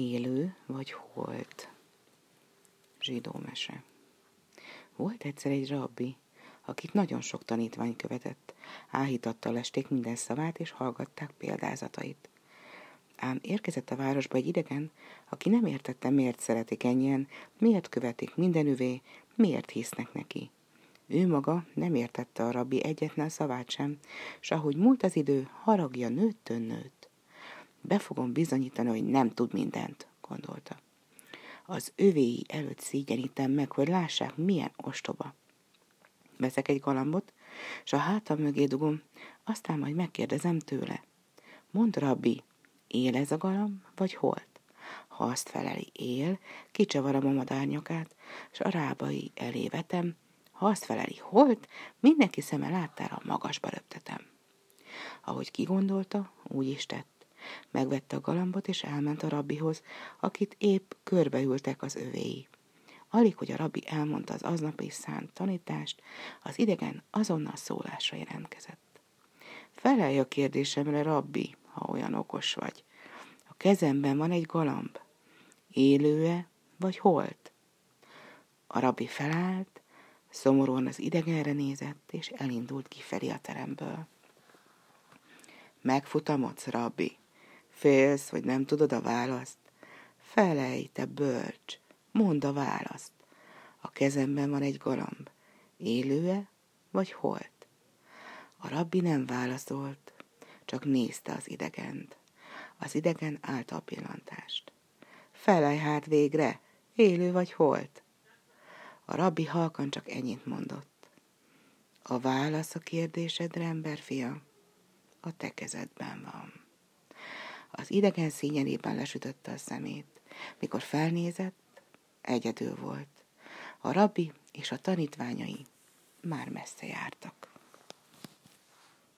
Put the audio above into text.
Élő vagy holt? Zsidó mese. Volt egyszer egy rabbi, akit nagyon sok tanítvány követett. Áhítattal lesték minden szavát, és hallgatták példázatait. Ám érkezett a városba egy idegen, aki nem értette, miért szeretik ennyien, miért követik mindenüvé, miért hisznek neki. Ő maga nem értette a rabbi egyetlen szavát sem, s ahogy múlt az idő, haragja nőttön nőtt. Be fogom bizonyítani, hogy nem tud mindent, gondolta. Az övéi előtt szígyenítem meg, hogy lássák, milyen ostoba. Veszek egy galambot, és a hátam mögé dugom, aztán majd megkérdezem tőle. Mond, rabbi, él ez a galamb, vagy holt? Ha azt feleli él, kicsavarom a madárnyakát, s a rábai elé vetem, ha azt feleli holt, mindenki szeme láttára magasba röptetem. Ahogy kigondolta, úgy is tett. Megvette a galambot, és elment a rabbihoz, akit épp körbeültek az övéi. Alig, hogy a rabbi elmondta az aznapi szánt tanítást, az idegen azonnal szólásra jelentkezett. Felelj a kérdésemre, rabbi, ha olyan okos vagy. A kezemben van egy galamb. Élőe vagy holt? A rabbi felállt, szomorúan az idegenre nézett, és elindult kifelé a teremből. Megfutamodsz, rabbi? Félsz, vagy nem tudod a választ? Felej, te bölcs, mondd a választ. A kezemben van egy galamb. Élőe, vagy holt? A rabbi nem válaszolt, csak nézte az idegent. Az idegen állta a pillantást. Felej hát végre, élő vagy holt? A rabbi halkan csak ennyit mondott. A válasz a kérdésedre, emberfia, a te kezedben van. Az idegen színyenében lesütötte a szemét. Mikor felnézett, egyedül volt. A rabbi és a tanítványai már messze jártak.